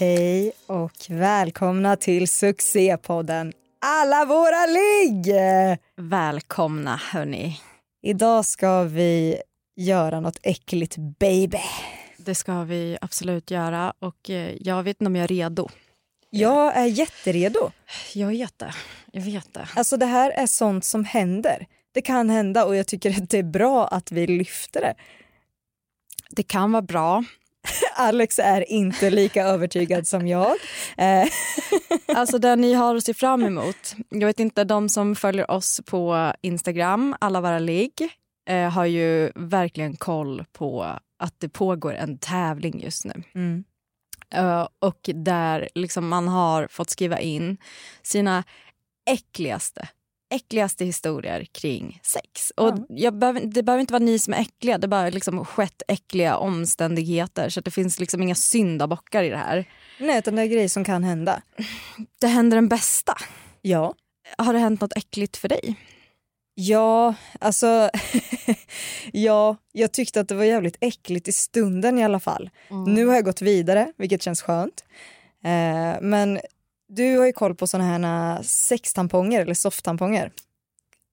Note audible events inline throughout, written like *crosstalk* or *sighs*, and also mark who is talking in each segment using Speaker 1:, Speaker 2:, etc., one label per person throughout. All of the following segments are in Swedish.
Speaker 1: Hej och välkomna till succépodden Alla våra ligg!
Speaker 2: Välkomna hörni.
Speaker 1: Idag ska vi göra något äckligt baby.
Speaker 2: Det ska vi absolut göra och eh, jag vet inte om jag är redo.
Speaker 1: Jag är jätteredo.
Speaker 2: Jag vet det. Jag vet det.
Speaker 1: Alltså det här är sånt som händer. Det kan hända och jag tycker att det är bra att vi lyfter det.
Speaker 2: Det kan vara bra. *laughs*
Speaker 1: Alex är inte lika övertygad som jag. Eh, *laughs*
Speaker 2: Alltså det ni har att se fram emot. Jag vet inte, de som följer oss på Instagram, alla våra ligg, eh, har ju verkligen koll på att det pågår en tävling just nu.
Speaker 1: mm.
Speaker 2: Eh, och där liksom man har fått skriva in sina äckligaste äckligaste historier kring sex. Och
Speaker 1: Ja.
Speaker 2: behöver, det behöver inte vara ni som är äckliga, det har bara liksom skett äckliga omständigheter så att det finns liksom inga syndabockar i det här.
Speaker 1: Nej, utan det är grejer som kan hända.
Speaker 2: Det händer den bästa.
Speaker 1: Ja.
Speaker 2: Har det hänt något äckligt för dig?
Speaker 1: Ja, alltså... *laughs* ja, jag tyckte att det var jävligt äckligt i stunden i alla fall. Nu har jag gått vidare, vilket känns skönt. Eh, men du har ju koll på såna här sextamponger eller softtamponger.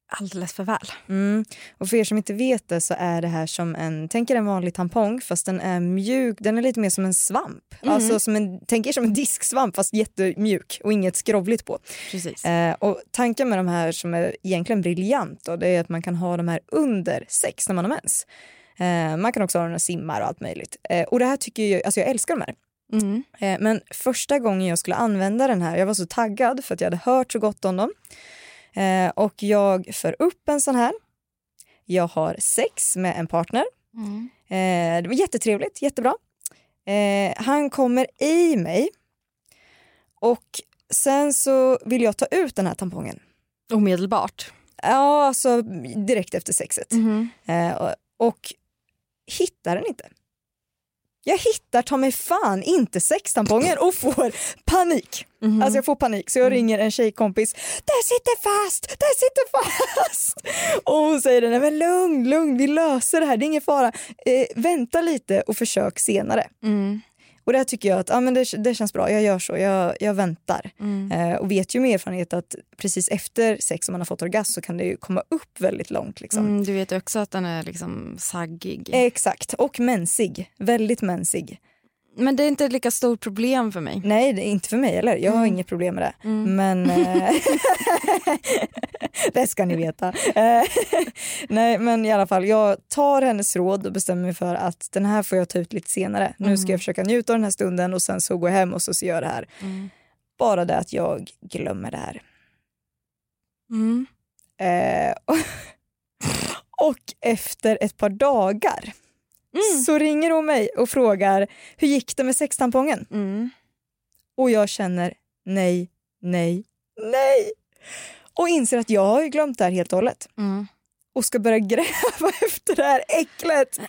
Speaker 2: Alldeles för väl.
Speaker 1: Mm. Och för er som inte vet det så är det här som en, tänk er en vanlig tampong fast den är mjuk, den är lite mer som en svamp. Alltså som en, tänk er som en disksvamp fast jättemjuk och inget skrovligt på.
Speaker 2: Precis.
Speaker 1: Eh, och tanken med de här som är egentligen briljant då, det är att man kan ha de här under sex när man har mens. Eh, man kan också ha dem när simmar och allt möjligt. Eh, och det här tycker jag, alltså jag älskar de här.
Speaker 2: Mm.
Speaker 1: Eh, men första gången jag skulle använda den här, jag var så taggad för att jag hade hört så gott om dem. Eh, och jag för upp en sån här. Jag har sex med en partner.
Speaker 2: Mm.
Speaker 1: Eh, det var jättetrevligt, jättebra. Han kommer i mig och sen så vill jag ta ut den här tampongen.
Speaker 2: Omedelbart.
Speaker 1: Ja, alltså direkt efter sexet.
Speaker 2: Mm.
Speaker 1: Och hittar den inte. Jag hittar ta mig fan inte sextampongen och får panik.
Speaker 2: Mhm.
Speaker 1: Alltså jag får panik så jag ringer en tjejkompis. Den sitter fast, den sitter fast. *laughs* Och hon säger nej men lugn, lugn, vi löser det här, det är ingen fara. Eh, vänta lite och försök senare.
Speaker 2: Mm.
Speaker 1: Och det här tycker jag att ja, men det, det känns bra, jag gör så, jag, jag väntar.
Speaker 2: Mm.
Speaker 1: Eh, och vet ju med erfarenhet att precis efter sex om man har fått orgasm så kan det ju komma upp väldigt långt. Liksom.
Speaker 2: Mm, du vet också att den är liksom saggig.
Speaker 1: Exakt, och mensig. Väldigt mensig.
Speaker 2: Men det är inte ett lika stort problem för mig.
Speaker 1: Nej, det är inte för mig eller? Jag har
Speaker 2: Mm.
Speaker 1: inget problem med det.
Speaker 2: Mm.
Speaker 1: Men eh, *laughs* det ska ni veta. Eh, *laughs* Nej, men i alla fall, jag tar hennes råd och bestämmer mig för att den här får jag ta ut lite senare. Nu ska jag försöka njuta av den här stunden och sen så jag hem och så ser jag det här.
Speaker 2: Mm.
Speaker 1: Bara det att jag glömmer det här.
Speaker 2: Mm.
Speaker 1: Eh, *laughs* och efter ett par dagar
Speaker 2: Mm.
Speaker 1: så ringer hon mig och frågar hur gick det med sextampongen?
Speaker 2: Mm.
Speaker 1: Och jag känner nej, nej, nej. Och inser att jag har ju glömt det här helt och hållet.
Speaker 2: Mm.
Speaker 1: Och ska börja *laughs* gräva efter det här äcklet.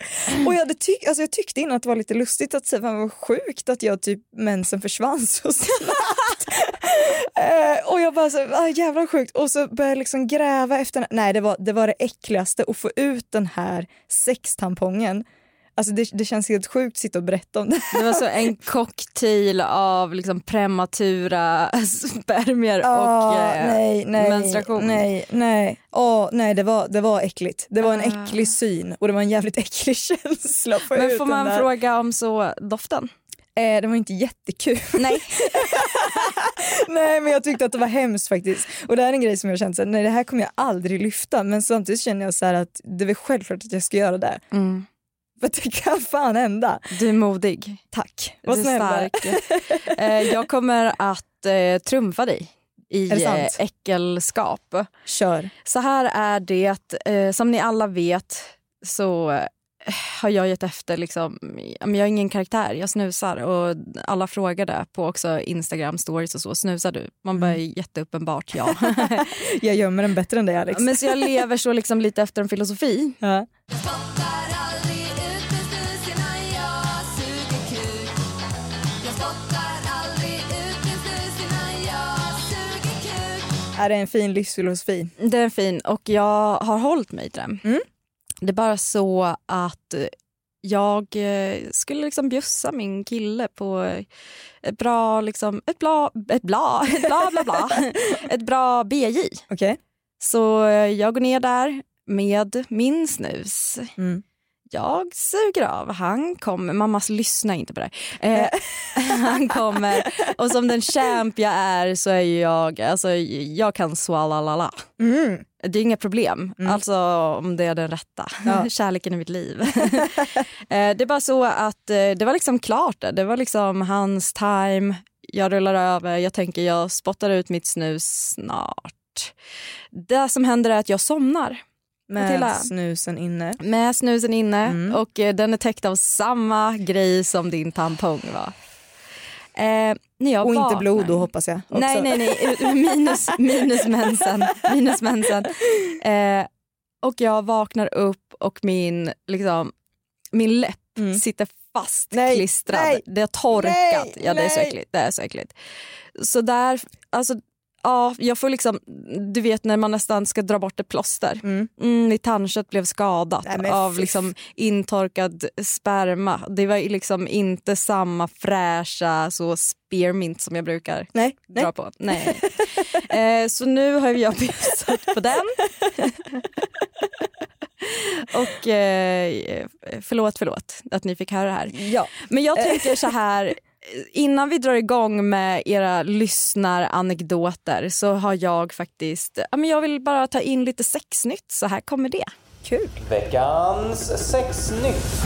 Speaker 1: Och jag, hade tyck, alltså jag tyckte innan att det var lite lustigt att säga, fan vad sjukt att jag typ mensen försvann så snabbt. *laughs* eh, och jag bara så, ah, jävla sjukt. Och så började jag liksom gräva efter, nej det var, det var det äckligaste att få ut den här sextampongen. Alltså det, det känns helt sjukt att sitta och berätta om det.
Speaker 2: Det var så en cocktail av liksom prematura spermier och eh,
Speaker 1: nej, nej,
Speaker 2: menstruation.
Speaker 1: Nej, nej. Åh, nej det, var, det var äckligt. Det var en
Speaker 2: Ah.
Speaker 1: äcklig syn och det var en jävligt *laughs* äcklig känsla att få
Speaker 2: Men får man fråga om så doften?
Speaker 1: Eh, det var inte jättekul.
Speaker 2: Nej. *laughs*
Speaker 1: nej men jag tyckte att det var hemskt faktiskt. Och det här är en grej som jag kände så här, nej det här kommer jag aldrig lyfta men samtidigt känner jag så att det är självklart att jag ska göra det.
Speaker 2: Mm. *laughs*
Speaker 1: För det kan fan hända.
Speaker 2: Du är modig.
Speaker 1: Tack. Vad
Speaker 2: du är stark. *laughs* eh, jag kommer att eh, trumfa dig i
Speaker 1: Är
Speaker 2: eh, äckelskap.
Speaker 1: Kör.
Speaker 2: Så här är det, som ni alla vet så har jag gett efter. Liksom, jag har ingen karaktär, jag snusar. Och alla frågade på också Instagram stories och så, snusar du? Man bara
Speaker 1: Mm.
Speaker 2: jätteuppenbart ja. *laughs*
Speaker 1: Jag gömmer den bättre än dig Alex.
Speaker 2: men så jag lever så liksom lite efter en filosofi.
Speaker 1: Ja. Är det en fin livsfilosofi?
Speaker 2: Den är fin och jag har hållit mig till den.
Speaker 1: Mm.
Speaker 2: Det är bara så att jag eh, skulle liksom bjussa min kille på ett bra, liksom, ett bla, ett bla, *laughs* ett bla bla bla, *laughs* ett bra BJ.
Speaker 1: Okej.
Speaker 2: Så jag går ner där med min snus.
Speaker 1: Mm.
Speaker 2: Jag suger av, han kommer, mamma lyssna inte på det eh, *laughs* Han kommer och som den champ jag är så är jag, alltså jag kan swallalala.
Speaker 1: Mm.
Speaker 2: Det är inga problem, alltså om det är den rätta.
Speaker 1: Ja. *laughs*
Speaker 2: Kärleken i mitt liv. *laughs* Eh, det är bara så att eh, det var liksom klart. Det var liksom hans time. Jag rullar över, jag tänker jag spottar ut mitt snus snart. Det som händer är att jag somnar Matilda.
Speaker 1: Med snusen inne.
Speaker 2: med snusen inne
Speaker 1: Mm.
Speaker 2: och eh, den är täckt av samma grej som din tampong var. Eh,
Speaker 1: Och inte blod då hoppas jag. Också.
Speaker 2: Nej, nej, nej. Minus, *laughs* minus mensen. Minus mensen. Eh, och jag vaknar upp och min, liksom, min läpp
Speaker 1: Mm.
Speaker 2: sitter fast
Speaker 1: Nej,
Speaker 2: klistrad.
Speaker 1: nej,
Speaker 2: det har torkat.
Speaker 1: nej,
Speaker 2: ja, det är så äckligt. Det är så äckligt. Så där, alltså, ja, jag får liksom, du vet när man nästan ska dra bort ett plåster.
Speaker 1: Mm.
Speaker 2: Mm, mitt tandkött blev skadat
Speaker 1: Nej,
Speaker 2: av liksom intorkad sperma. Det var liksom inte samma fräscha så spearmint som jag brukar
Speaker 1: Nej, nej.
Speaker 2: dra på. Nej. eh, så nu har jag bjussat på den. *laughs* Och eh, förlåt, förlåt att ni fick höra det här.
Speaker 1: Ja.
Speaker 2: Men jag tänker så här, innan vi drar igång med era lyssnaranekdoter så har jag faktiskt, ja, men jag vill bara ta in lite sexnytt så här kommer det.
Speaker 1: Kul.
Speaker 3: Veckans sexnytt.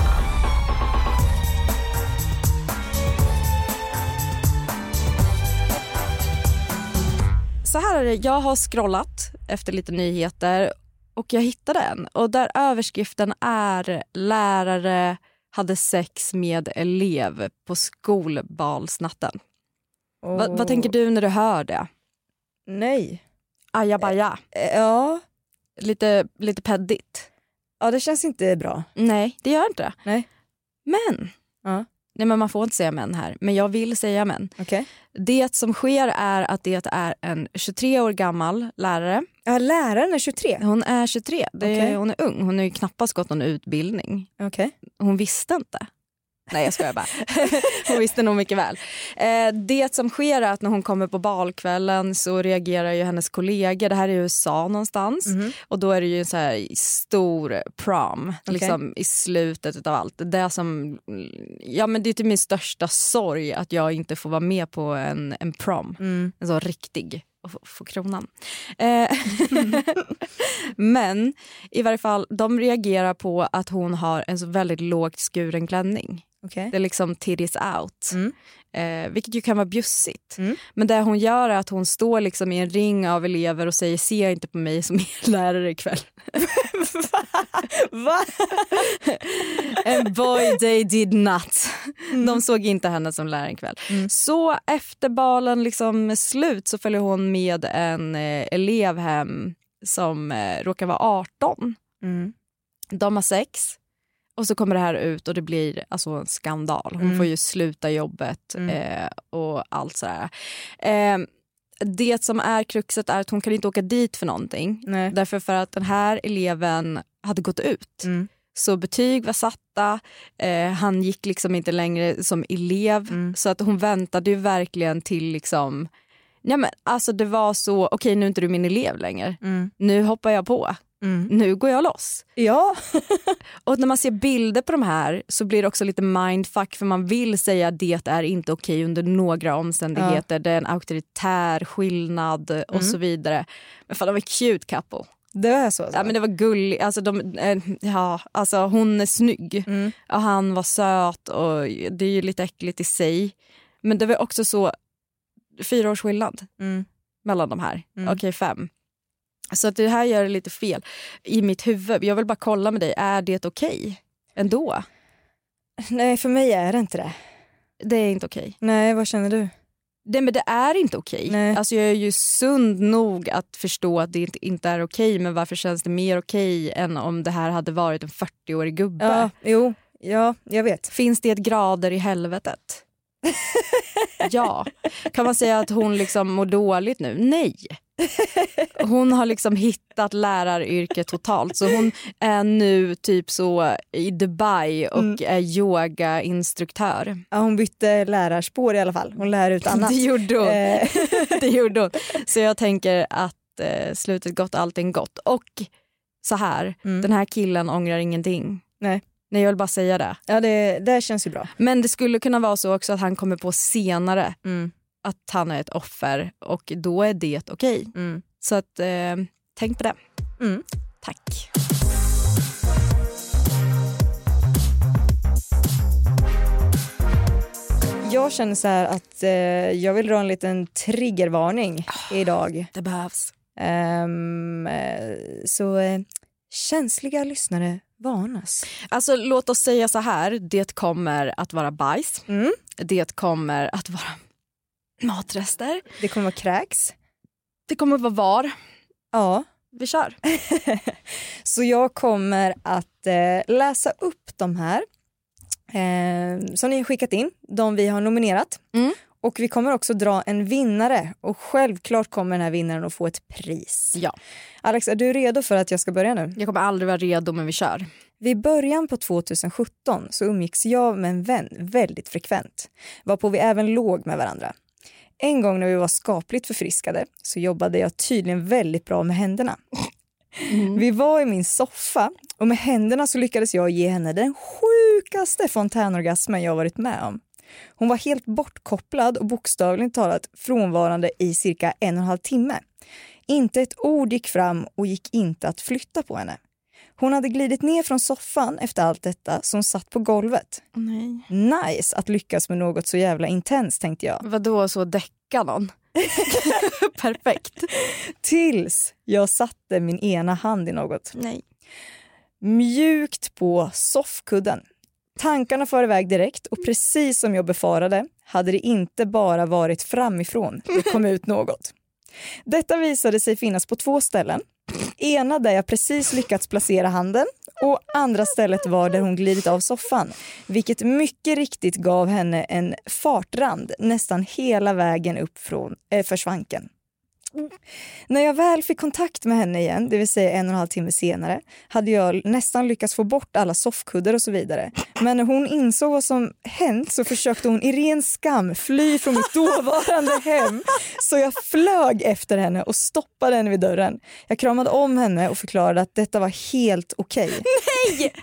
Speaker 2: Så här är det, jag har scrollat efter lite nyheter och jag hittade en och där överskriften är lärare hade sex med elev på skolbalsnatten. Va, vad tänker du när du hör det?
Speaker 1: Nej.
Speaker 2: Ajabaja.
Speaker 1: Eh, Ja.
Speaker 2: Lite, lite peddigt.
Speaker 1: ja, det känns inte bra.
Speaker 2: Nej, det gör inte det.
Speaker 1: Nej.
Speaker 2: Men,
Speaker 1: Ja.
Speaker 2: nej men man får inte säga män här, men jag vill säga män.
Speaker 1: Okej.
Speaker 2: Det som sker är att det är en 23 år gammal lärare.
Speaker 1: Ja, läraren är 23.
Speaker 2: Hon är 23, det
Speaker 1: Okej.
Speaker 2: hon är ung, hon har ju knappast gått någon utbildning.
Speaker 1: Okej.
Speaker 2: Hon visste inte. Nej jag skojar bara. *laughs* hon visste nog mycket väl. Eh, det som sker är att när hon kommer på balkvällen så reagerar ju hennes kollegor, det här är i USA någonstans,
Speaker 1: Mhm.
Speaker 2: och då är det ju en så här stor prom
Speaker 1: Okej.
Speaker 2: liksom i slutet av allt. Det som, ja men det är typ min största sorg att jag inte får vara med på en, en prom,
Speaker 1: Mm.
Speaker 2: en sån riktig och få, kronan. Eh, *laughs* men i varje fall, de reagerar på att hon har en så väldigt lågt skuren klänning.
Speaker 1: Okej.
Speaker 2: Det är liksom titties out.
Speaker 1: Mm.
Speaker 2: Eh, vilket ju kan vara bjussigt.
Speaker 1: Mm.
Speaker 2: Men det hon gör är att hon står liksom i en ring av elever och säger se inte på mig som er lärare ikväll.
Speaker 1: Va?
Speaker 2: And boy they did not. De såg inte henne som lärare ikväll. Så efter balen liksom slut så följer hon med en eh, elev hem som eh, råkar vara 18.
Speaker 1: Mm.
Speaker 2: De har sex och så kommer det här ut och det blir alltså en skandal. Hon
Speaker 1: Mm.
Speaker 2: får ju sluta jobbet
Speaker 1: Mm.
Speaker 2: eh, och allt sådär. Eh, det som är kruxet är att hon kan inte åka dit för någonting.
Speaker 1: Nej.
Speaker 2: Därför för att den här eleven hade gått ut.
Speaker 1: Mm.
Speaker 2: Så betyg var satta, eh, han gick liksom inte längre som elev.
Speaker 1: Mm.
Speaker 2: Så att hon väntade ju verkligen till liksom... Ja, men, alltså det var så, okej nu är inte du min elev längre.
Speaker 1: Mm.
Speaker 2: Nu hoppar jag på.
Speaker 1: Mm.
Speaker 2: Nu går jag loss.
Speaker 1: Ja. *laughs*
Speaker 2: Och när man ser bilder på de här så blir det också lite mindfuck för man vill säga att det är inte okej under några omständigheter. Det är en auktoritär skillnad och
Speaker 1: Mm.
Speaker 2: så vidare. Men fan de var cute couple.
Speaker 1: Det var så.
Speaker 2: Ja, men det var gulligt. Alltså, de, eh, ja, alltså, hon är snygg
Speaker 1: Mm.
Speaker 2: och han var söt och det är ju lite äckligt i sig. Men det var också så, fyra års skillnad
Speaker 1: Mm.
Speaker 2: mellan de här.
Speaker 1: Mm.
Speaker 2: Okej, fem. Så att det här gör det lite fel i mitt huvud. Jag vill bara kolla med dig, är det okej? ändå.
Speaker 1: Nej, för mig är det inte det.
Speaker 2: Det är inte okej.
Speaker 1: Nej, vad känner du?
Speaker 2: Det, men det är inte okej.
Speaker 1: Nej.
Speaker 2: Alltså jag är ju sund nog att förstå att det inte, inte är okej men varför känns det mer okej än om det här hade varit en 40-årig gubbe?
Speaker 1: Ja, jo, ja, jag vet.
Speaker 2: Finns det ett grader i helvetet? *laughs* ja. Kan man säga att hon liksom mår dåligt nu? Nej. Hon har liksom hittat läraryrket totalt. Så hon är nu typ så i Dubai och
Speaker 1: Mm.
Speaker 2: är yogainstruktör.
Speaker 1: Ja, hon bytte lärarspår i alla fall. Hon lär ut *laughs* annat.
Speaker 2: Det gjorde hon.
Speaker 1: Eh, *laughs*
Speaker 2: det gjorde hon. Så jag tänker att eh, slutet gott, allting gott. Och så här,
Speaker 1: Mm.
Speaker 2: den här killen ångrar ingenting.
Speaker 1: Nej.
Speaker 2: Nej, jag vill bara säga det.
Speaker 1: ja, det, det känns ju bra.
Speaker 2: Men det skulle kunna vara så också att han kommer på senare
Speaker 1: Mm.
Speaker 2: Att han är ett offer och då är det okej.
Speaker 1: Mm.
Speaker 2: Så att, eh, tänk på det.
Speaker 1: Mm.
Speaker 2: Tack.
Speaker 1: Jag känner så här att eh, jag vill dra en liten triggervarning idag.
Speaker 2: Det behövs.
Speaker 1: Eh, så eh, känsliga lyssnare varnas.
Speaker 2: Alltså låt oss säga så här, det kommer att vara bajs.
Speaker 1: Mm.
Speaker 2: Det kommer att vara matrester.
Speaker 1: Det kommer vara kräks.
Speaker 2: Det kommer vara var.
Speaker 1: Ja,
Speaker 2: Vi kör. *laughs*
Speaker 1: så jag kommer att eh, läsa upp de här eh, som ni har skickat in, de vi har nominerat.
Speaker 2: Mm.
Speaker 1: Och vi kommer också dra en vinnare och självklart kommer den här vinnaren att få ett pris.
Speaker 2: Ja.
Speaker 1: Alex, är du redo för att jag ska börja nu?
Speaker 2: Jag kommer aldrig vara redo men vi kör.
Speaker 1: Vid början på 2017 så umgicks jag med en vän väldigt frekvent, varpå vi även låg med varandra. En gång när vi var skapligt förfriskade så jobbade jag tydligen väldigt bra med händerna. Vi var i min soffa och med händerna så lyckades jag ge henne den sjukaste fontänorgasmen jag varit med om. Hon var helt bortkopplad och bokstavligt talat frånvarande i cirka en och en halv timme. Inte ett ord gick fram och gick inte att flytta på henne. Hon hade glidit ner från soffan efter allt detta som satt på golvet.
Speaker 2: Nej.
Speaker 1: Nice att lyckas med något så jävla intens tänkte jag.
Speaker 2: Vadå så däcka någon? *laughs* Perfekt.
Speaker 1: Tills jag satte min ena hand i något.
Speaker 2: Nej.
Speaker 1: Mjukt på soffkudden. Tankarna far iväg direkt och precis som jag befarade hade det inte bara varit framifrån det kom ut något. Detta visade sig finnas på två ställen. Ena där jag precis lyckats placera handen och andra stället var där hon glidit av soffan. Vilket mycket riktigt gav henne en fartrand nästan hela vägen upp från, äh, för svanken. När jag väl fick kontakt med henne igen, det vill säga en och en halv timme senare, hade jag nästan lyckats få bort alla soffkuddar och så vidare. Men när hon insåg vad som hänt så försökte hon i ren skam fly från mitt dåvarande hem. Så jag flög efter henne och stoppade henne vid dörren. Jag kramade om henne och förklarade att detta var helt okej. Nej!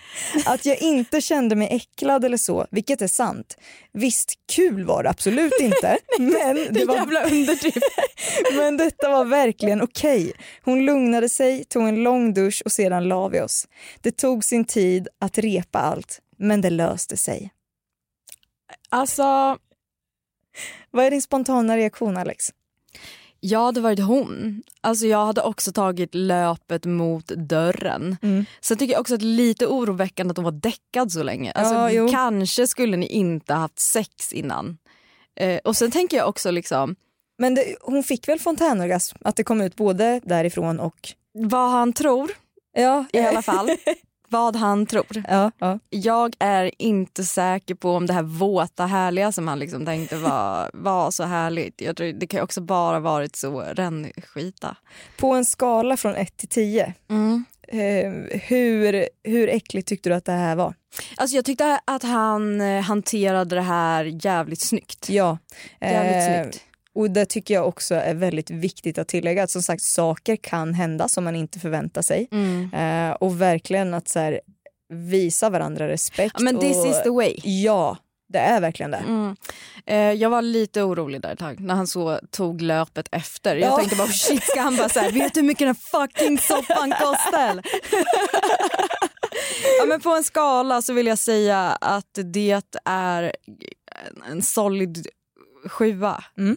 Speaker 1: Att jag inte kände mig äcklad eller så, vilket är sant. Visst, kul var det absolut inte. *laughs* Men det var
Speaker 2: Jävla underdrift. *laughs*
Speaker 1: men detta var verkligen okej. Hon lugnade sig, tog en lång dusch och sedan la vi oss. Det tog sin tid att repa allt, men det löste sig.
Speaker 2: Alltså,
Speaker 1: Vad är din spontana reaktion Alex?
Speaker 2: jag hade varit hon. Alltså jag hade också tagit löpet mot dörren.
Speaker 1: Mm.
Speaker 2: Sen tycker jag också att det är lite oroväckande att hon var däckad så länge. Alltså,
Speaker 1: Ja,
Speaker 2: kanske skulle ni inte haft sex innan. Eh, och sen tänker jag också liksom,
Speaker 1: Men det, hon fick väl fontänorgasm? Att det kom ut både därifrån och...
Speaker 2: vad han tror
Speaker 1: Ja,
Speaker 2: i alla fall. *laughs* vad han tror.
Speaker 1: Ja, ja.
Speaker 2: Jag är inte säker på om det här våta härliga som han liksom tänkte var, *laughs* var så härligt. Jag tror, det kan också bara varit så rännskita.
Speaker 1: På en skala från 1 till 10,
Speaker 2: Mm.
Speaker 1: eh, hur, hur äckligt tyckte du att det här var?
Speaker 2: Alltså jag tyckte att han eh, hanterade det här jävligt snyggt.
Speaker 1: Ja.
Speaker 2: Jävligt
Speaker 1: eh,
Speaker 2: snyggt.
Speaker 1: Och det tycker jag också är väldigt viktigt att tillägga. Att som sagt, saker kan hända som man inte förväntar sig.
Speaker 2: Mm.
Speaker 1: Eh, och verkligen att så här, visa varandra respekt.
Speaker 2: Ja, men this
Speaker 1: och,
Speaker 2: is the way.
Speaker 1: Ja, det är verkligen det.
Speaker 2: Mm. Eh, jag var lite orolig där ett tag när han så tog löpet efter. Jag
Speaker 1: Ja.
Speaker 2: tänkte bara shit ska han bara såhär, vet du hur mycket den här fucking soffan kostar? eller?" *laughs* ja, men på en skala så vill jag säga att det är en- en solid sjua.
Speaker 1: Mm.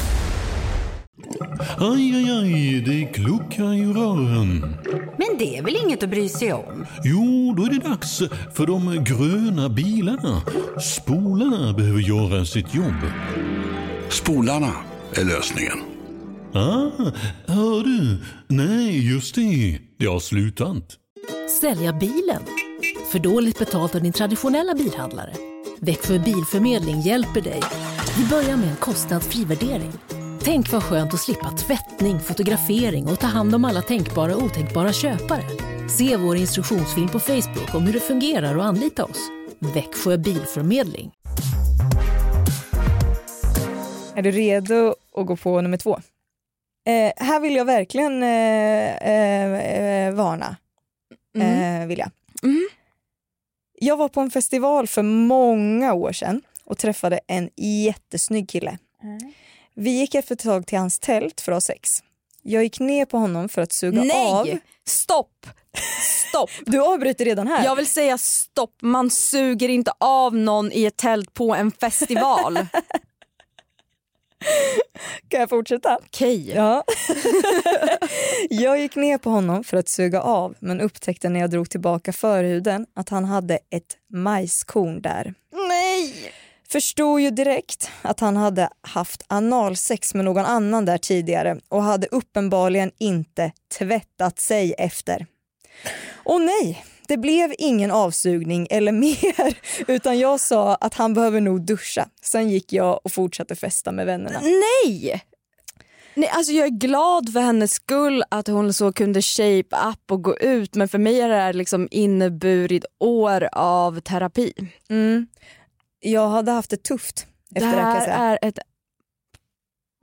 Speaker 4: Aj, aj, aj, det kluckar i rören.
Speaker 5: Men det är väl inget att bry sig om?
Speaker 4: Jo, då är det dags för de gröna bilarna. Spolarna behöver göra sitt jobb.
Speaker 6: Spolarna är lösningen.
Speaker 4: Ah, hör du? Nej, just det. Det har slutat.
Speaker 7: Sälja bilen? För dåligt betalt av din traditionella bilhandlare? Växjö Bilförmedling hjälper dig. Vi börjar med en kostnadsfri värdering. Tänk vad skönt att slippa tvättning, fotografering och ta hand om alla tänkbara och otänkbara köpare. Se vår instruktionsfilm på Facebook om hur det fungerar och anlita oss. Växjö Bilförmedling.
Speaker 1: Är du redo att gå på nummer två? Eh, här vill jag verkligen eh, eh, eh, varna. Eh, vill jag. jag var på en festival för många år sedan och träffade en jättesnygg kille. Vi gick efter ett tag till hans tält för att ha sex. Jag gick ner på honom för att suga
Speaker 2: Nej!
Speaker 1: av.
Speaker 2: Stopp! Stopp! *laughs*
Speaker 1: Du avbryter redan här.
Speaker 2: Jag vill säga stopp, man suger inte av någon i ett tält på en festival. *laughs*
Speaker 1: Kan jag fortsätta?
Speaker 2: Okej.
Speaker 1: Ja. *laughs* jag gick ner på honom för att suga av men upptäckte när jag drog tillbaka förhuden att han hade ett majskorn där. Förstod ju direkt att han hade haft analsex med någon annan där tidigare och hade uppenbarligen inte tvättat sig efter. Och nej, det blev ingen avsugning eller *laughs* mer utan jag sa att han behöver nog duscha. Sen gick jag och fortsatte festa med vännerna.
Speaker 2: Nej! Nej, alltså jag är glad för hennes skull att hon så kunde shape up och gå ut men för mig har det här liksom inneburit år av terapi.
Speaker 1: Mm. Jag hade haft det tufft efter
Speaker 2: det
Speaker 1: det, kan jag
Speaker 2: här är ett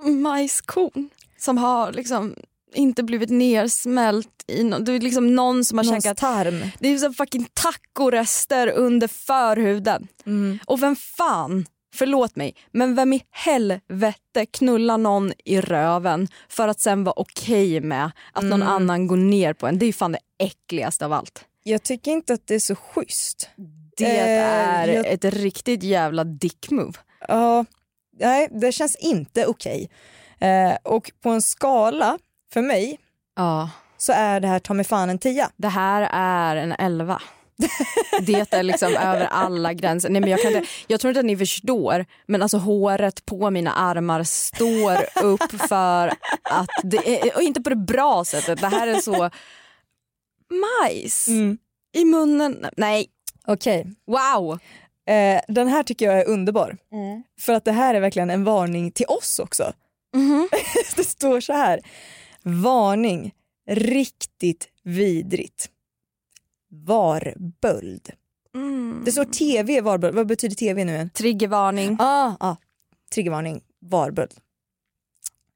Speaker 2: majskorn som har liksom inte blivit nersmält i no- det är liksom någon som har
Speaker 1: Någons
Speaker 2: käkat
Speaker 1: tarm.
Speaker 2: Det är som fucking tacorester under förhuden.
Speaker 1: Mm.
Speaker 2: Och vem fan, förlåt mig, men vem i helvete knullar någon i röven för att sen vara okej med att någon
Speaker 1: Mm.
Speaker 2: annan går ner på en? Det är ju fan det äckligaste av allt.
Speaker 1: Jag tycker inte att det är så schysst.
Speaker 2: Det
Speaker 1: Eh,
Speaker 2: är
Speaker 1: jag-
Speaker 2: ett riktigt jävla dick move.
Speaker 1: Ja, nej, det känns inte okej. Eh, och på en skala för mig
Speaker 2: Ja.
Speaker 1: så är det här ta mig fan en tia.
Speaker 2: Det här är en elva. Det är liksom *laughs* över alla gränser. Nej, men jag, kan inte, jag tror inte att ni förstår, men alltså håret på mina armar står upp för att det är, och inte på det bra sättet. Det här är så *laughs* majs i munnen. Nej,
Speaker 1: Okej.
Speaker 2: wow.
Speaker 1: Eh, den här tycker jag är underbar. För att det här är verkligen en varning till oss också. *laughs* det står så här. Varning. Riktigt vidrigt. Varböld. Det står tv varböld. Vad betyder tv nu igen?
Speaker 2: Triggervarning.
Speaker 1: Ah, ah. Triggervarning. Varböld.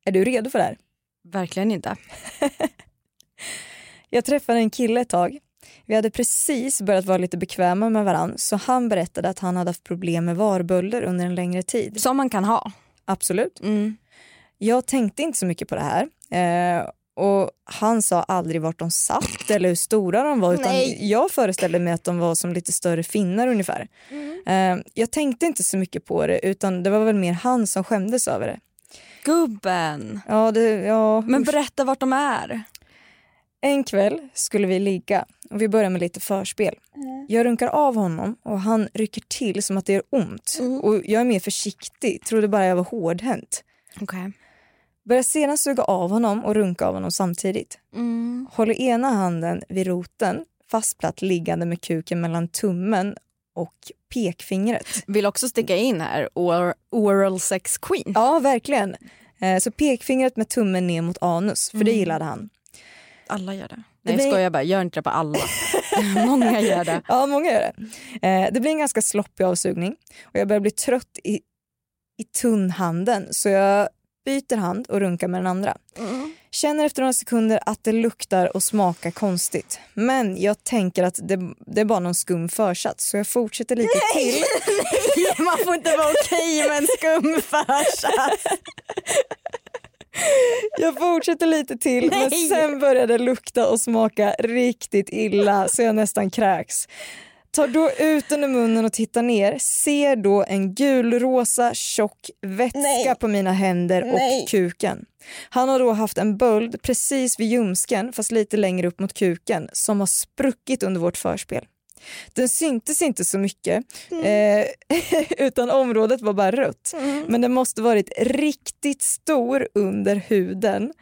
Speaker 1: Är du redo för det här?
Speaker 2: Verkligen inte. *laughs*
Speaker 1: Jag träffade en kille ett tag. Vi hade precis börjat vara lite bekväma med varann så han berättade att han hade haft problem med varbölder under en längre tid.
Speaker 2: Som man kan ha.
Speaker 1: Absolut.
Speaker 2: Mm.
Speaker 1: Jag tänkte inte så mycket på det här. Eh, och Han sa aldrig vart de satt eller hur stora de var. Utan
Speaker 2: Nej.
Speaker 1: jag föreställde mig att de var som lite större finnar ungefär. Eh, jag tänkte inte så mycket på det utan det var väl mer han som skämdes över det.
Speaker 2: Gubben.
Speaker 1: Ja, det, ja,
Speaker 2: Men berätta vart de är.
Speaker 1: En kväll skulle vi ligga och vi börjar med lite förspel. Jag runkar av honom och han rycker till som att det gör ont. Och jag är mer försiktig, trodde bara jag var hårdhänt.
Speaker 2: Okej.
Speaker 1: Börjar sedan suga av honom och runka av honom samtidigt.
Speaker 2: Mm.
Speaker 1: Håller ena handen vid roten fastplatt liggande med kuken mellan tummen och pekfingret.
Speaker 2: Vill också sticka in här, or, oral sex queen.
Speaker 1: Ja, verkligen. Eh, Så pekfingret med tummen ner mot anus, för det gillade han.
Speaker 2: Alla gör det. Nej
Speaker 1: blir-
Speaker 2: jag skojar bara, gör inte det på alla. *laughs* Många gör det.
Speaker 1: Ja, många gör det. Eh, Det blir en ganska sloppig avsugning och jag börjar bli trött i, i tunnhanden så jag byter hand och runkar med den andra. Känner efter några sekunder att det luktar och smakar konstigt. Men jag tänker att det, det är bara någon skum försats så jag fortsätter lite till. *laughs*
Speaker 2: Nej, man får inte vara okej med en skum försats. *laughs*
Speaker 1: Jag fortsätter lite till men
Speaker 2: Nej.
Speaker 1: sen börjar det lukta och smaka riktigt illa så jag nästan kräks. Tar då ut den ur munnen och tittar ner, ser då en gulrosa tjock vätska
Speaker 2: Nej.
Speaker 1: på mina händer
Speaker 2: Nej.
Speaker 1: och kuken. Han har då haft en böld precis vid ljumsken fast lite längre upp mot kuken som har spruckit under vårt förspel. Den syntes inte så mycket eh, *laughs* utan området var bara rött. Men den måste varit riktigt stor under huden.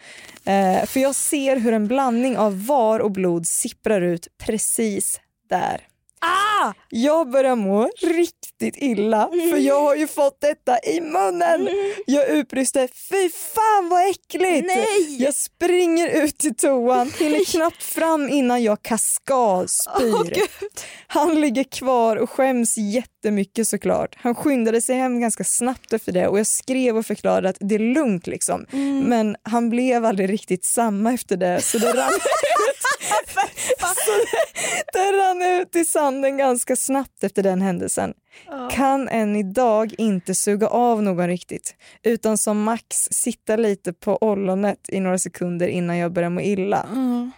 Speaker 1: Eh, för jag ser hur en blandning av var och blod sipprar ut precis där.
Speaker 2: Ah!
Speaker 1: Jag börjar må riktigt illa för jag har ju fått detta i munnen. Jag utbrister fy fan vad äckligt.
Speaker 2: Nej!
Speaker 1: Jag springer ut till toan, *laughs* hinner knappt fram innan jag kaskadspyr.
Speaker 2: Gud.
Speaker 1: Han ligger kvar och skäms jättemycket såklart. Han skyndade sig hem ganska snabbt efter det och jag skrev och förklarade att det är lugnt liksom.
Speaker 2: Mm.
Speaker 1: Men han blev aldrig riktigt samma efter det så det rann. *laughs* så det, det rann ut i sanden ganska snabbt efter den händelsen. Kan än idag inte suga av någon riktigt utan som max sitta lite på ollonet i några sekunder innan jag börjar må illa.
Speaker 2: Mm.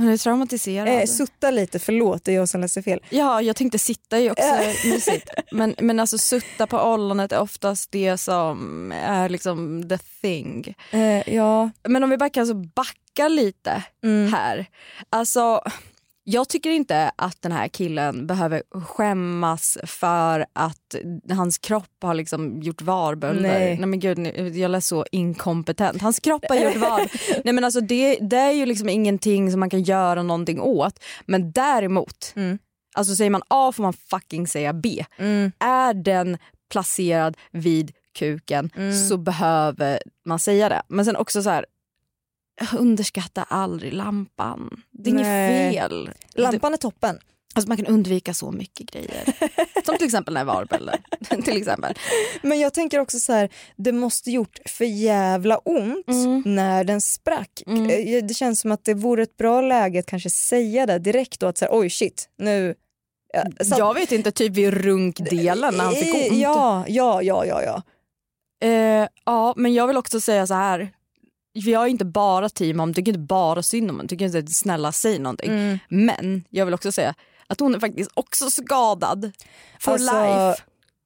Speaker 2: Hon är traumatiserad.
Speaker 1: Eh, sutta lite, förlåt det är jag som läser fel.
Speaker 2: Ja, jag tänkte sitta är ju också mysigt. Men, men alltså sutta på ollonet är oftast det som är liksom the thing.
Speaker 1: Eh, ja.
Speaker 2: Men om vi bara kan alltså backa lite
Speaker 1: Mm.
Speaker 2: här. Alltså, jag tycker inte att den här killen behöver skämmas för att hans kropp har liksom gjort varbölder.
Speaker 1: Nej.
Speaker 2: Nej men gud, jag lät så inkompetent. Hans kropp har gjort varbölder. *laughs* Nej men alltså det, det är ju liksom ingenting som man kan göra någonting åt. Men däremot,
Speaker 1: Mm.
Speaker 2: alltså säger man A får man fucking säga B.
Speaker 1: Mm.
Speaker 2: Är den placerad vid kuken
Speaker 1: Mm.
Speaker 2: så behöver man säga det. Men sen också så här underskatta aldrig lampan. Det är
Speaker 1: Nej.
Speaker 2: inget fel.
Speaker 1: Lampan är toppen.
Speaker 2: Alltså man kan undvika så mycket grejer. *laughs* Som till exempel när varbölder. *laughs* till exempel.
Speaker 1: Men jag tänker också så här, det måste gjort för jävla ont
Speaker 2: Mm.
Speaker 1: när den sprack. Eh, Det känns som att det vore ett bra läge att kanske säga det direkt då att så här, oj shit, nu... Ja, så
Speaker 2: Jag vet inte, typ vid runkdelen när han fick ont.
Speaker 1: Ja, ja, ja, ja. ja.
Speaker 2: Eh, ja, men jag vill också säga så här. För Jag är inte bara team om, tycker inte bara synd om honom, tycker inte snälla säg någonting.
Speaker 1: Mm.
Speaker 2: Men jag vill också säga att hon är faktiskt också skadad. For
Speaker 1: Alltså,
Speaker 2: life.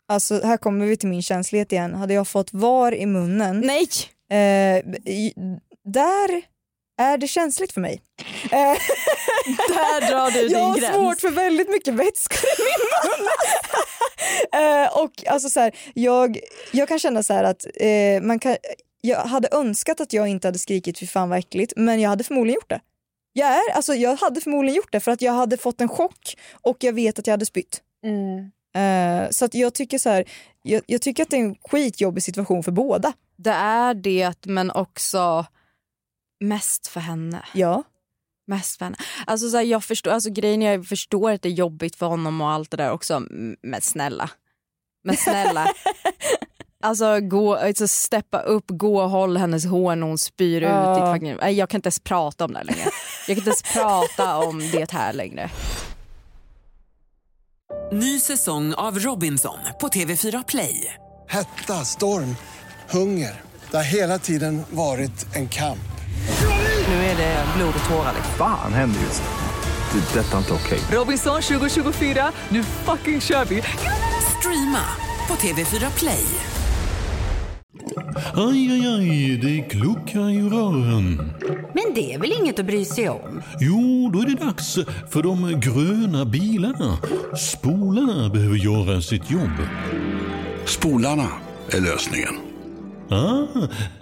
Speaker 1: Alltså här kommer vi till min känslighet igen. Hade jag fått var i munnen,
Speaker 2: Nej!
Speaker 1: eh, där är det känsligt för mig. Eh, *laughs*
Speaker 2: Där drar du *laughs* din
Speaker 1: jag har
Speaker 2: gräns.
Speaker 1: svårt för väldigt mycket vätskor i min mun. *laughs* eh, och alltså så här, jag, jag kan känna så här att eh, man kan, jag hade önskat att jag inte hade skrikit fy fan vad äckligt men jag hade förmodligen gjort det. Jag, är, alltså, jag hade förmodligen gjort det för att jag hade fått en chock och jag vet att jag hade spytt. Eh, så att jag tycker så här, jag, jag tycker att det är en skitjobbig situation för båda.
Speaker 2: Det är det, men också mest för henne.
Speaker 1: Ja.
Speaker 2: Mest för henne. Alltså, så här, jag förstår, alltså, grejen är, jag förstår att det är jobbigt för honom och allt det där också, men snälla. Men snälla. *laughs* alltså, gå, alltså, steppa upp, gå och håll hennes hår när hon spyr ut. Ditt fucking, nej, jag kan inte ens prata om det här längre. Jag kan inte ens prata om det här längre.
Speaker 8: Ny säsong av Robinson på TV4 Play.
Speaker 9: Hetta, storm, hunger. Det har hela tiden varit en kamp.
Speaker 8: Nu är det blod och tårar. liksom.
Speaker 10: Fan händer just nu. Det. är Detta är inte okej.
Speaker 8: Robinson 2024, nu fucking kör vi! Streama på TV4 Play.
Speaker 4: Aj, aj, aj, det kluckar i rören.
Speaker 5: Men det är väl inget att bry sig om?
Speaker 4: Jo, då är det dags för de gröna bilarna. Spolarna behöver göra sitt jobb.
Speaker 6: Spolarna är lösningen.
Speaker 4: Ah,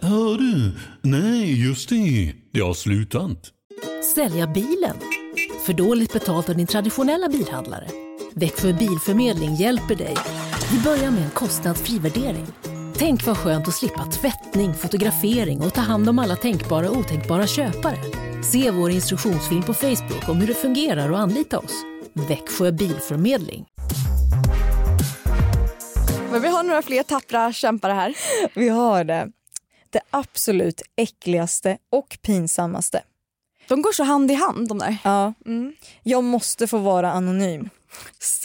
Speaker 4: hör du? Nej, just det. Det har slutat.
Speaker 7: Sälja bilen? För dåligt betalt av din traditionella bilhandlare? Växjö Bilförmedling hjälper dig. Vi börjar med en kostnadsfri värdering. Tänk vad skönt att slippa tvättning, fotografering och ta hand om alla tänkbara och otänkbara köpare. Se vår instruktionsfilm på Facebook om hur det fungerar och anlita oss. Växjö Bilförmedling.
Speaker 2: Men vi har några fler tappra kämpare här.
Speaker 1: Vi har det. Det absolut äckligaste och pinsammaste.
Speaker 2: De går så hand i hand de där.
Speaker 1: Ja.
Speaker 2: Mm.
Speaker 1: Jag måste få vara anonym.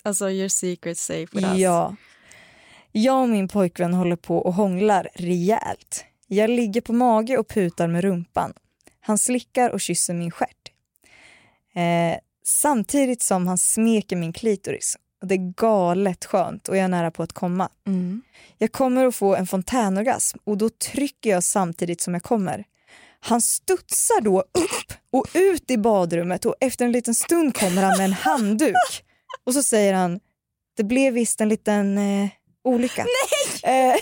Speaker 2: Alltså your secret safe with us.
Speaker 1: Ja. Jag och min pojkvän håller på och hånglar rejält. Jag ligger på mage och putar med rumpan. Han slickar och kysser min stjärt. Eh, samtidigt som han smeker min klitoris. Och det är galet skönt och jag är nära på att komma.
Speaker 2: Mm.
Speaker 1: Jag kommer att få en fontänorgasm och då trycker jag samtidigt som jag kommer. Han studsar då upp och ut i badrummet och efter en liten stund kommer han med en handduk. Och så säger han, det blev visst en liten eh, olycka. Nej! Eh,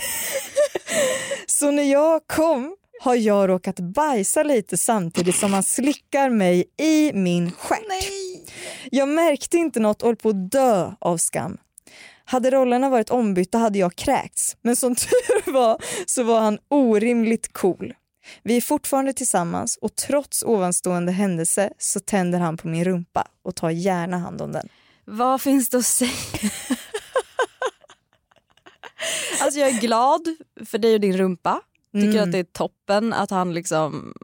Speaker 1: *laughs* så när jag kom har jag råkat bajsa lite samtidigt som han slickar mig i min stjärt. Jag märkte inte något och höll på att dö av skam. Hade rollerna varit ombytta hade jag kräkts, men som *laughs* tur var så var han orimligt cool. Vi är fortfarande tillsammans och trots ovanstående händelse så tänder han på min rumpa och tar gärna hand om den.
Speaker 2: Vad finns det att säga? Alltså jag är glad för dig och din rumpa. Tycker
Speaker 1: Mm.
Speaker 2: att det är toppen att han liksom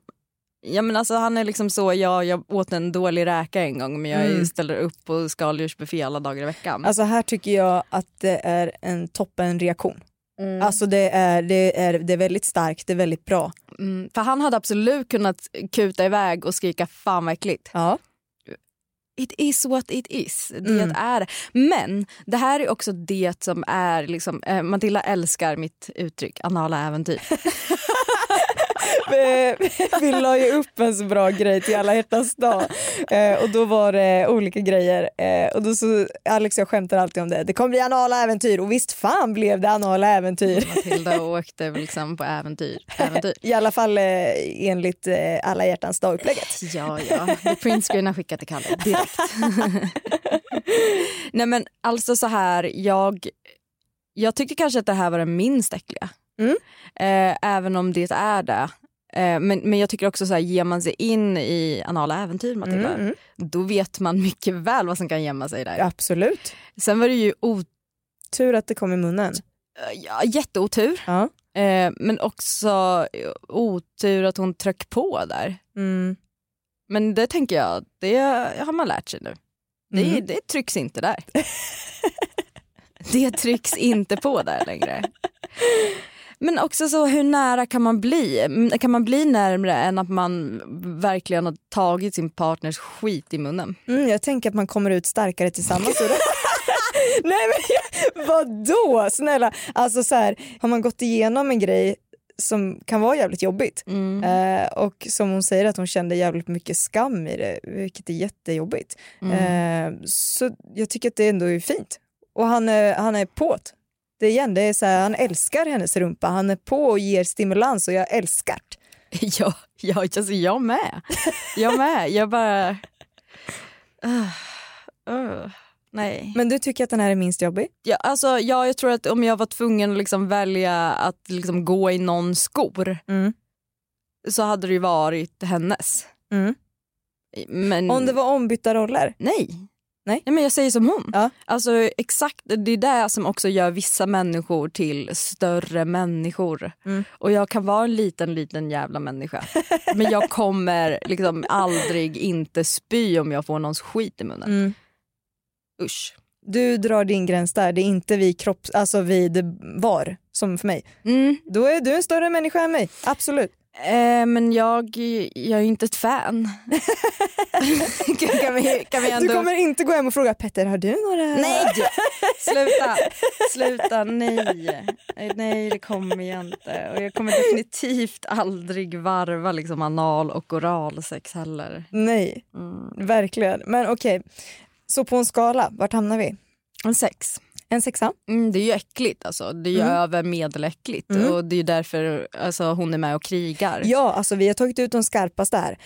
Speaker 2: Ja men alltså han är liksom så, ja, jag åt en dålig räka en gång men jag
Speaker 1: Mm.
Speaker 2: ställer upp på skaldjursbuffé alla dagar i veckan.
Speaker 1: Alltså här tycker jag att det är en toppen reaktion.
Speaker 2: Mm.
Speaker 1: Alltså det är, det, är, det är väldigt starkt, det är väldigt bra.
Speaker 2: Mm, för han hade absolut kunnat kuta iväg och skrika fan vad äckligt.
Speaker 1: Ja.
Speaker 2: It is what it is. Det
Speaker 1: Mm.
Speaker 2: är. Men det här är också det som är, liksom, eh, Matilda älskar mitt uttryck anala äventyr. *laughs*
Speaker 1: Vi la ju upp en så bra grej till alla hjärtans dag eh, och då var det olika grejer eh, och då så Alex jag skämtar alltid om det. Det kommer bli anala äventyr och visst fan blev det anala äventyr.
Speaker 2: Matilda åkte liksom på äventyr. äventyr.
Speaker 1: I alla fall eh, enligt alla hjärtans dag-upplägget.
Speaker 2: Ja, ja. The print screen har skickat till Kalle direkt. *laughs* Nej men alltså så här, jag, jag tyckte kanske att det här var den minst äckliga.
Speaker 1: Mm.
Speaker 2: Eh, även om det är det. Eh, men, men jag tycker också så här, ger man sig in i anala äventyr Matilda,
Speaker 1: Mm, mm.
Speaker 2: då vet man mycket väl vad som kan gömma sig där.
Speaker 1: Absolut.
Speaker 2: Sen var det ju o-
Speaker 1: Tur att det kom i munnen.
Speaker 2: ja, jätteotur.
Speaker 1: Ja.
Speaker 2: Eh, men också otur att hon tryck på där.
Speaker 1: Mm.
Speaker 2: Men det tänker jag, det har man lärt sig nu. Det,
Speaker 1: Mm.
Speaker 2: det trycks inte där. *laughs* det trycks inte på där längre. Men också så hur nära kan man bli? Mm, Kan man bli närmre än att man verkligen har tagit sin partners skit i munnen?
Speaker 1: Mm, jag tänker att man kommer ut starkare tillsammans. *laughs* Nej men vadå? Snälla, alltså så här, har man gått igenom en grej som kan vara jävligt jobbigt
Speaker 2: Mm.
Speaker 1: eh, och som hon säger att hon kände jävligt mycket skam i det, vilket är jättejobbigt.
Speaker 2: Mm.
Speaker 1: Eh, så jag tycker att det ändå är fint. Och han är, han är på't. Är igen, det är så här, han älskar hennes rumpa, han är på och ger stimulans och jag älskar det. *laughs*
Speaker 2: Ja, ja alltså jag med. Jag med. Jag bara... *sighs* Uh, uh, nej.
Speaker 1: Men du tycker att den här är minst jobbig?
Speaker 2: Ja, alltså, ja, jag tror att om jag var tvungen att liksom välja att liksom gå i någon skor
Speaker 1: Mm.
Speaker 2: så hade det ju varit hennes.
Speaker 1: Mm.
Speaker 2: Men...
Speaker 1: Om det var ombytta roller?
Speaker 2: Nej.
Speaker 1: Nej.
Speaker 2: men jag säger som hon.
Speaker 1: Ja.
Speaker 2: Alltså, exakt, det är det som också gör vissa människor till större människor.
Speaker 1: Mm.
Speaker 2: Och jag kan vara en liten, liten jävla människa. *laughs* men jag kommer liksom aldrig inte spy om jag får någons skit i munnen.
Speaker 1: Mm.
Speaker 2: Usch.
Speaker 1: Du drar din gräns där, det är inte vid kropps, alltså vid var som för mig.
Speaker 2: Mm.
Speaker 1: Då är du en större människa än mig, absolut.
Speaker 2: Eh, men jag, jag är inte ett fan. *laughs* kan, vi, kan vi ändå...
Speaker 1: Du kommer inte gå hem och fråga Petter, har du några?
Speaker 2: Nej! Sluta! Sluta, nej. Nej, det kommer jag inte. Och jag kommer definitivt aldrig varva liksom anal och oralsex heller.
Speaker 1: Nej,
Speaker 2: Mm.
Speaker 1: verkligen. Men okej, så på en skala, vart hamnar vi?
Speaker 2: En sex.
Speaker 1: En sexa?
Speaker 2: Mm, det är ju äckligt alltså. Det är ju
Speaker 1: Mm.
Speaker 2: över medeläckligt.
Speaker 1: Mm.
Speaker 2: Och det är ju därför alltså, hon är med och krigar.
Speaker 1: Ja, alltså vi har tagit ut de skarpaste här.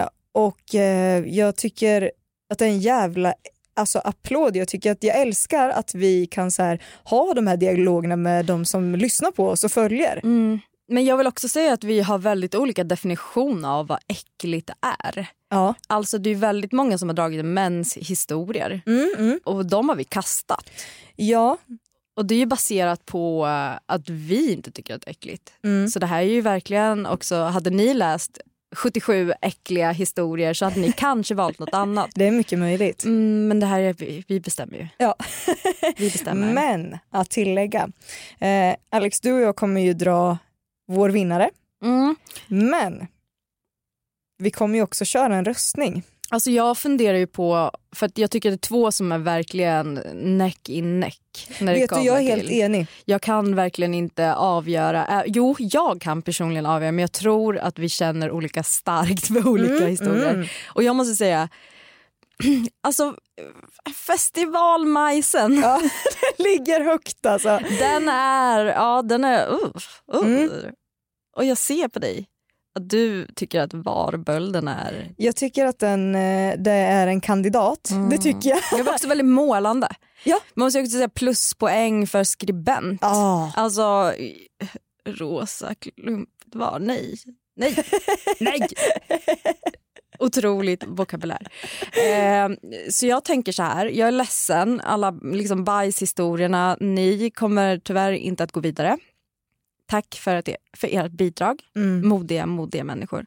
Speaker 1: Eh, och eh, jag tycker att det är en jävla alltså, applåd. Jag tycker att jag älskar att vi kan så här, ha de här dialogerna med de som lyssnar på oss och följer.
Speaker 2: Mm. Men jag vill också säga att vi har väldigt olika definition av vad äckligt är.
Speaker 1: Ja.
Speaker 2: Alltså det är väldigt många som har dragit mäns historier
Speaker 1: Mm, mm.
Speaker 2: och de har vi kastat.
Speaker 1: Ja.
Speaker 2: Och det är ju baserat på eh, att vi inte tycker att det är äckligt.
Speaker 1: Mm.
Speaker 2: Så det här är ju verkligen också, hade ni läst 77 äckliga historier så hade ni kanske valt något annat. *laughs*
Speaker 1: Det är mycket möjligt.
Speaker 2: Mm, men det här är vi, vi bestämmer ju.
Speaker 1: Ja.
Speaker 2: Vi bestämmer. *laughs*
Speaker 1: Men att tillägga, eh, Alex du och jag kommer ju dra vår vinnare.
Speaker 2: Mm.
Speaker 1: Men vi kommer ju också köra en röstning.
Speaker 2: Alltså jag funderar ju på, för att jag tycker det är två som är verkligen neck i neck. När det
Speaker 1: Vet du, jag är helt
Speaker 2: till.
Speaker 1: enig.
Speaker 2: Jag kan verkligen inte avgöra, äh, jo jag kan personligen avgöra men jag tror att vi känner olika starkt *laughs* för olika
Speaker 1: Mm,
Speaker 2: historier.
Speaker 1: mm.
Speaker 2: Och jag måste säga, *clears throat* alltså festivalmajsen.
Speaker 1: Ja, *laughs* den ligger högt alltså. *laughs*
Speaker 2: Den är, ja den är, uff, uff.
Speaker 1: Mm.
Speaker 2: Och jag ser på dig att du tycker att varbölden är...
Speaker 1: Jag tycker att den, eh, det är en kandidat. Det tycker jag.
Speaker 2: Jag var också väldigt målande.
Speaker 1: Ja.
Speaker 2: Man måste också säga pluspoäng för skribent.
Speaker 1: Ah.
Speaker 2: Alltså, rosa klumpvar, nej. Nej, nej. *laughs* Otroligt vokabulär. Eh, så jag tänker så här, jag är ledsen, alla liksom bajshistorierna, ni kommer tyvärr inte att gå vidare. Tack för, att, för ert bidrag,
Speaker 1: Mm.
Speaker 2: modiga, modiga människor.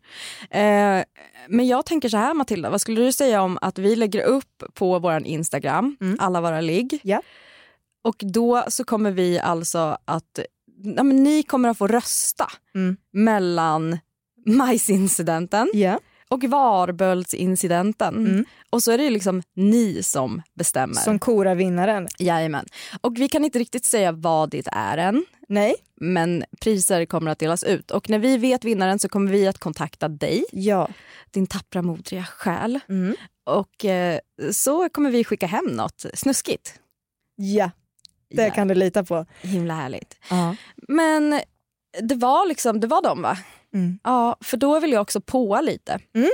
Speaker 2: Eh, men jag tänker så här Matilda, vad skulle du säga om att vi lägger upp på vår Instagram, alla våra ligg.
Speaker 1: Ja.
Speaker 2: Och då så kommer vi alltså att, ja, ni kommer att få rösta
Speaker 1: Mm.
Speaker 2: mellan majsincidenten
Speaker 1: Ja.
Speaker 2: Och varböldsincidenten.
Speaker 1: Mm.
Speaker 2: Och så är det liksom ni som bestämmer.
Speaker 1: Som korar vinnaren.
Speaker 2: Jajamän. Och vi kan inte riktigt säga vad det är än.
Speaker 1: Nej.
Speaker 2: Men priser kommer att delas ut och när vi vet vinnaren så kommer vi att kontakta dig,
Speaker 1: Ja.
Speaker 2: din tappra modriga själ.
Speaker 1: Mm.
Speaker 2: Och eh, så kommer vi skicka hem något snuskigt.
Speaker 1: Ja, det
Speaker 2: Ja.
Speaker 1: kan du lita på.
Speaker 2: Himla härligt.
Speaker 1: Ja.
Speaker 2: Men det var liksom, det var de va?
Speaker 1: Mm.
Speaker 2: Ja, för då vill jag också påa lite.
Speaker 1: Mm.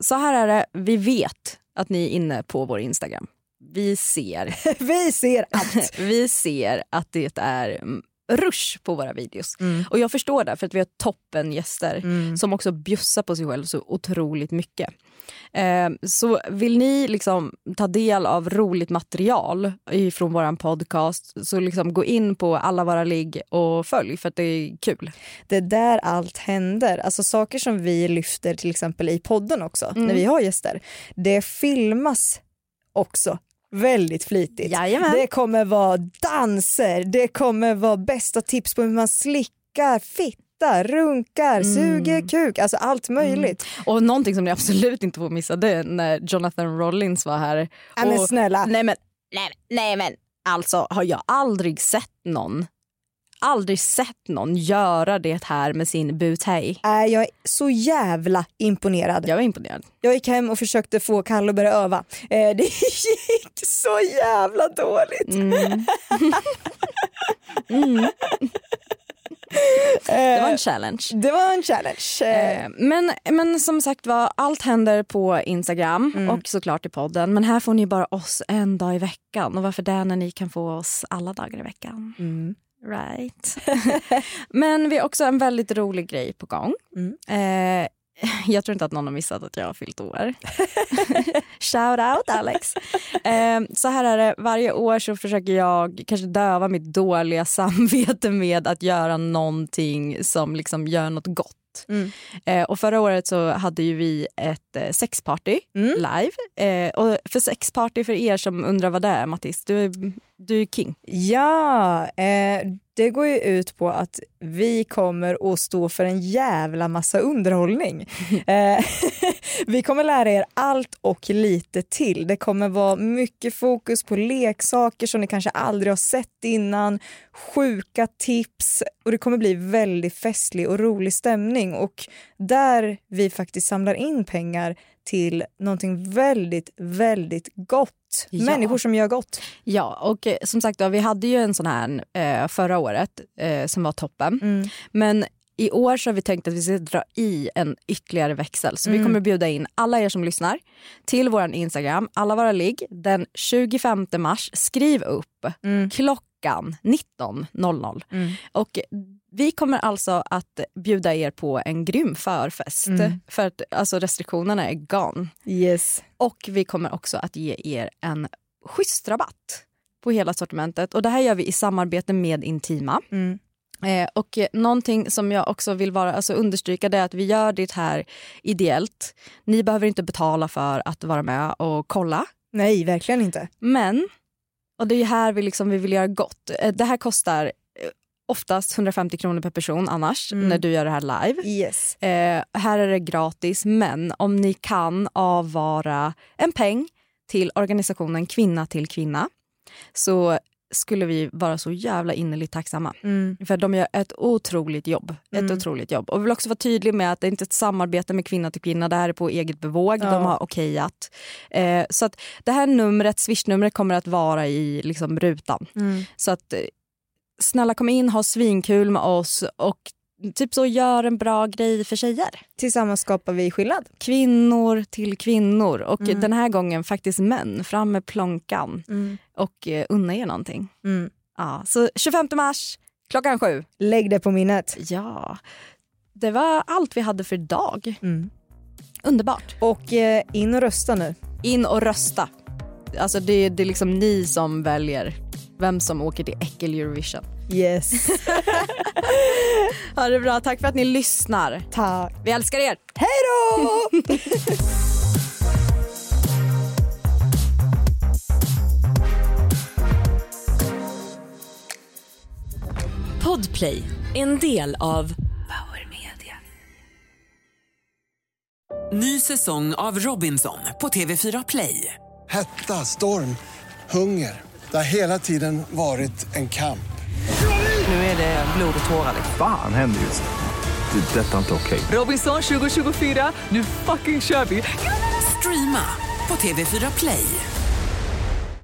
Speaker 2: Så här är det, vi vet att ni är inne på vår Instagram. Vi ser, *laughs*
Speaker 1: Vi ser allt. *laughs*
Speaker 2: vi ser att det är rush på våra videos.
Speaker 1: Mm.
Speaker 2: Och jag förstår det för att vi har toppen gäster
Speaker 1: Mm.
Speaker 2: som också bjussar på sig själv så otroligt mycket. Eh, så vill ni liksom ta del av roligt material från vår podcast så liksom gå in på alla våra ligg och följ för att det är kul.
Speaker 1: Det är där allt händer. Alltså saker som vi lyfter till exempel i podden också,
Speaker 2: Mm.
Speaker 1: när vi har gäster. Det filmas också väldigt flitigt.
Speaker 2: Jajamän.
Speaker 1: Det kommer vara danser, det kommer vara bästa tips på hur man slickar, fittar, runkar,
Speaker 2: Mm.
Speaker 1: suger kuk, alltså allt möjligt.
Speaker 2: Och någonting som ni absolut inte får missa det är när Jonathan Rollins var här.
Speaker 1: Nej, men snälla.
Speaker 2: Nej men, nej, nej men alltså har jag aldrig sett någon aldrig sett någon göra det här med sin butey.
Speaker 1: Äh, jag är så jävla imponerad.
Speaker 2: Jag var imponerad.
Speaker 1: Jag gick hem och försökte få Kalle att börja öva. Eh, det *laughs* gick så jävla dåligt.
Speaker 2: Mm. *laughs* Mm. Det var en challenge.
Speaker 1: Det var en challenge. Eh,
Speaker 2: Eh, Men, men som sagt var, allt händer på Instagram
Speaker 1: Mm.
Speaker 2: och såklart i podden. Men här får ni bara oss en dag i veckan. Och varför det när ni kan få oss alla dagar i veckan?
Speaker 1: Mm.
Speaker 2: Right. *laughs* men vi har också en väldigt rolig grej på gång.
Speaker 1: Mm.
Speaker 2: Eh, jag tror inte att någon har missat att jag har fyllt år. *laughs* Shout out Alex. Eh, så här är det, varje år så försöker jag kanske döva mitt dåliga samvete med att göra någonting som liksom gör något gott.
Speaker 1: Mm.
Speaker 2: Eh, och förra året så hade ju vi ett eh, sexparty
Speaker 1: Mm.
Speaker 2: live. Eh, och för sexparty för er som undrar vad det är Mattis, du, du är king.
Speaker 1: Ja, eh, det går ju ut på att vi kommer att stå för en jävla massa underhållning. *laughs* eh, *laughs* vi kommer lära er allt och lite till. Det kommer vara mycket fokus på leksaker som ni kanske aldrig har sett innan, sjuka tips och det kommer bli väldigt festlig och rolig stämning och där vi faktiskt samlar in pengar till någonting väldigt, väldigt gott.
Speaker 2: Ja.
Speaker 1: Människor som gör gott.
Speaker 2: Ja, och eh, som sagt då, vi hade ju en sån här eh, förra året eh, som var toppen.
Speaker 1: Mm.
Speaker 2: Men i år så har vi tänkt att vi ska dra i en ytterligare växel. Så vi
Speaker 1: Mm.
Speaker 2: kommer bjuda in alla er som lyssnar till vår Instagram, alla våra ligg, den 25 mars. Skriv upp
Speaker 1: Mm.
Speaker 2: klockan 19.00.
Speaker 1: Mm.
Speaker 2: Och vi kommer alltså att bjuda er på en grym förfest.
Speaker 1: Mm.
Speaker 2: För att alltså, restriktionerna är gone.
Speaker 1: Yes.
Speaker 2: Och vi kommer också att ge er en schysst rabatt på hela sortimentet. Och det här gör vi i samarbete med Intima.
Speaker 1: Mm.
Speaker 2: Eh, och någonting som jag också vill vara, alltså understryka det är att vi gör det här ideellt. Ni behöver inte betala för att vara med och kolla.
Speaker 1: Nej, verkligen inte.
Speaker 2: Men, och det är här vi, liksom, vi vill göra gott. Eh, det här kostar eh, oftast 150 kronor per person annars när du gör det här live.
Speaker 1: Yes.
Speaker 2: Eh, här är det gratis, men om ni kan avvara en peng till organisationen Kvinna till kvinna så skulle vi vara så jävla innerligt tacksamma.
Speaker 1: Mm.
Speaker 2: För de gör ett otroligt jobb. Ett
Speaker 1: Mm.
Speaker 2: otroligt jobb. Och vi vill också vara tydlig med att det inte är ett samarbete med Kvinna till kvinna. Det här är på eget bevåg.
Speaker 1: Ja.
Speaker 2: De har okejat. Eh, så att det här numret, swishnumret kommer att vara i liksom, rutan.
Speaker 1: Mm.
Speaker 2: Så att eh, snälla kom in, ha svinkul med oss och typ så gör en bra grej för tjejer.
Speaker 1: Tillsammans skapar vi skillnad.
Speaker 2: Kvinnor till kvinnor och
Speaker 1: Mm.
Speaker 2: den här gången faktiskt män. Fram med plånkan och eh, unna er någonting.
Speaker 1: Mm.
Speaker 2: Ja, så 25 mars klockan sju.
Speaker 1: Lägg det på minnet.
Speaker 2: Ja, det var allt vi hade för idag.
Speaker 1: Mm.
Speaker 2: Underbart.
Speaker 1: Och eh, in och rösta nu.
Speaker 2: In och rösta. Alltså det, det är liksom ni som väljer vem som åker till äckel Eurovision.
Speaker 1: Yes. *laughs*
Speaker 2: Ha det bra, tack för att ni lyssnar.
Speaker 1: Tack.
Speaker 2: Vi älskar er.
Speaker 1: Hej då! *laughs*
Speaker 11: Podplay, en del av Power Media.
Speaker 8: Ny säsong av Robinson på TV4 Play.
Speaker 9: Hetta, storm, hunger. Det har hela tiden varit en kamp.
Speaker 8: Nu är det blod och tårar.
Speaker 10: Fan händer just nu. Det. är Detta är inte okej.
Speaker 8: Robinson 2024, nu fucking kör vi! Streama på TV4 Play.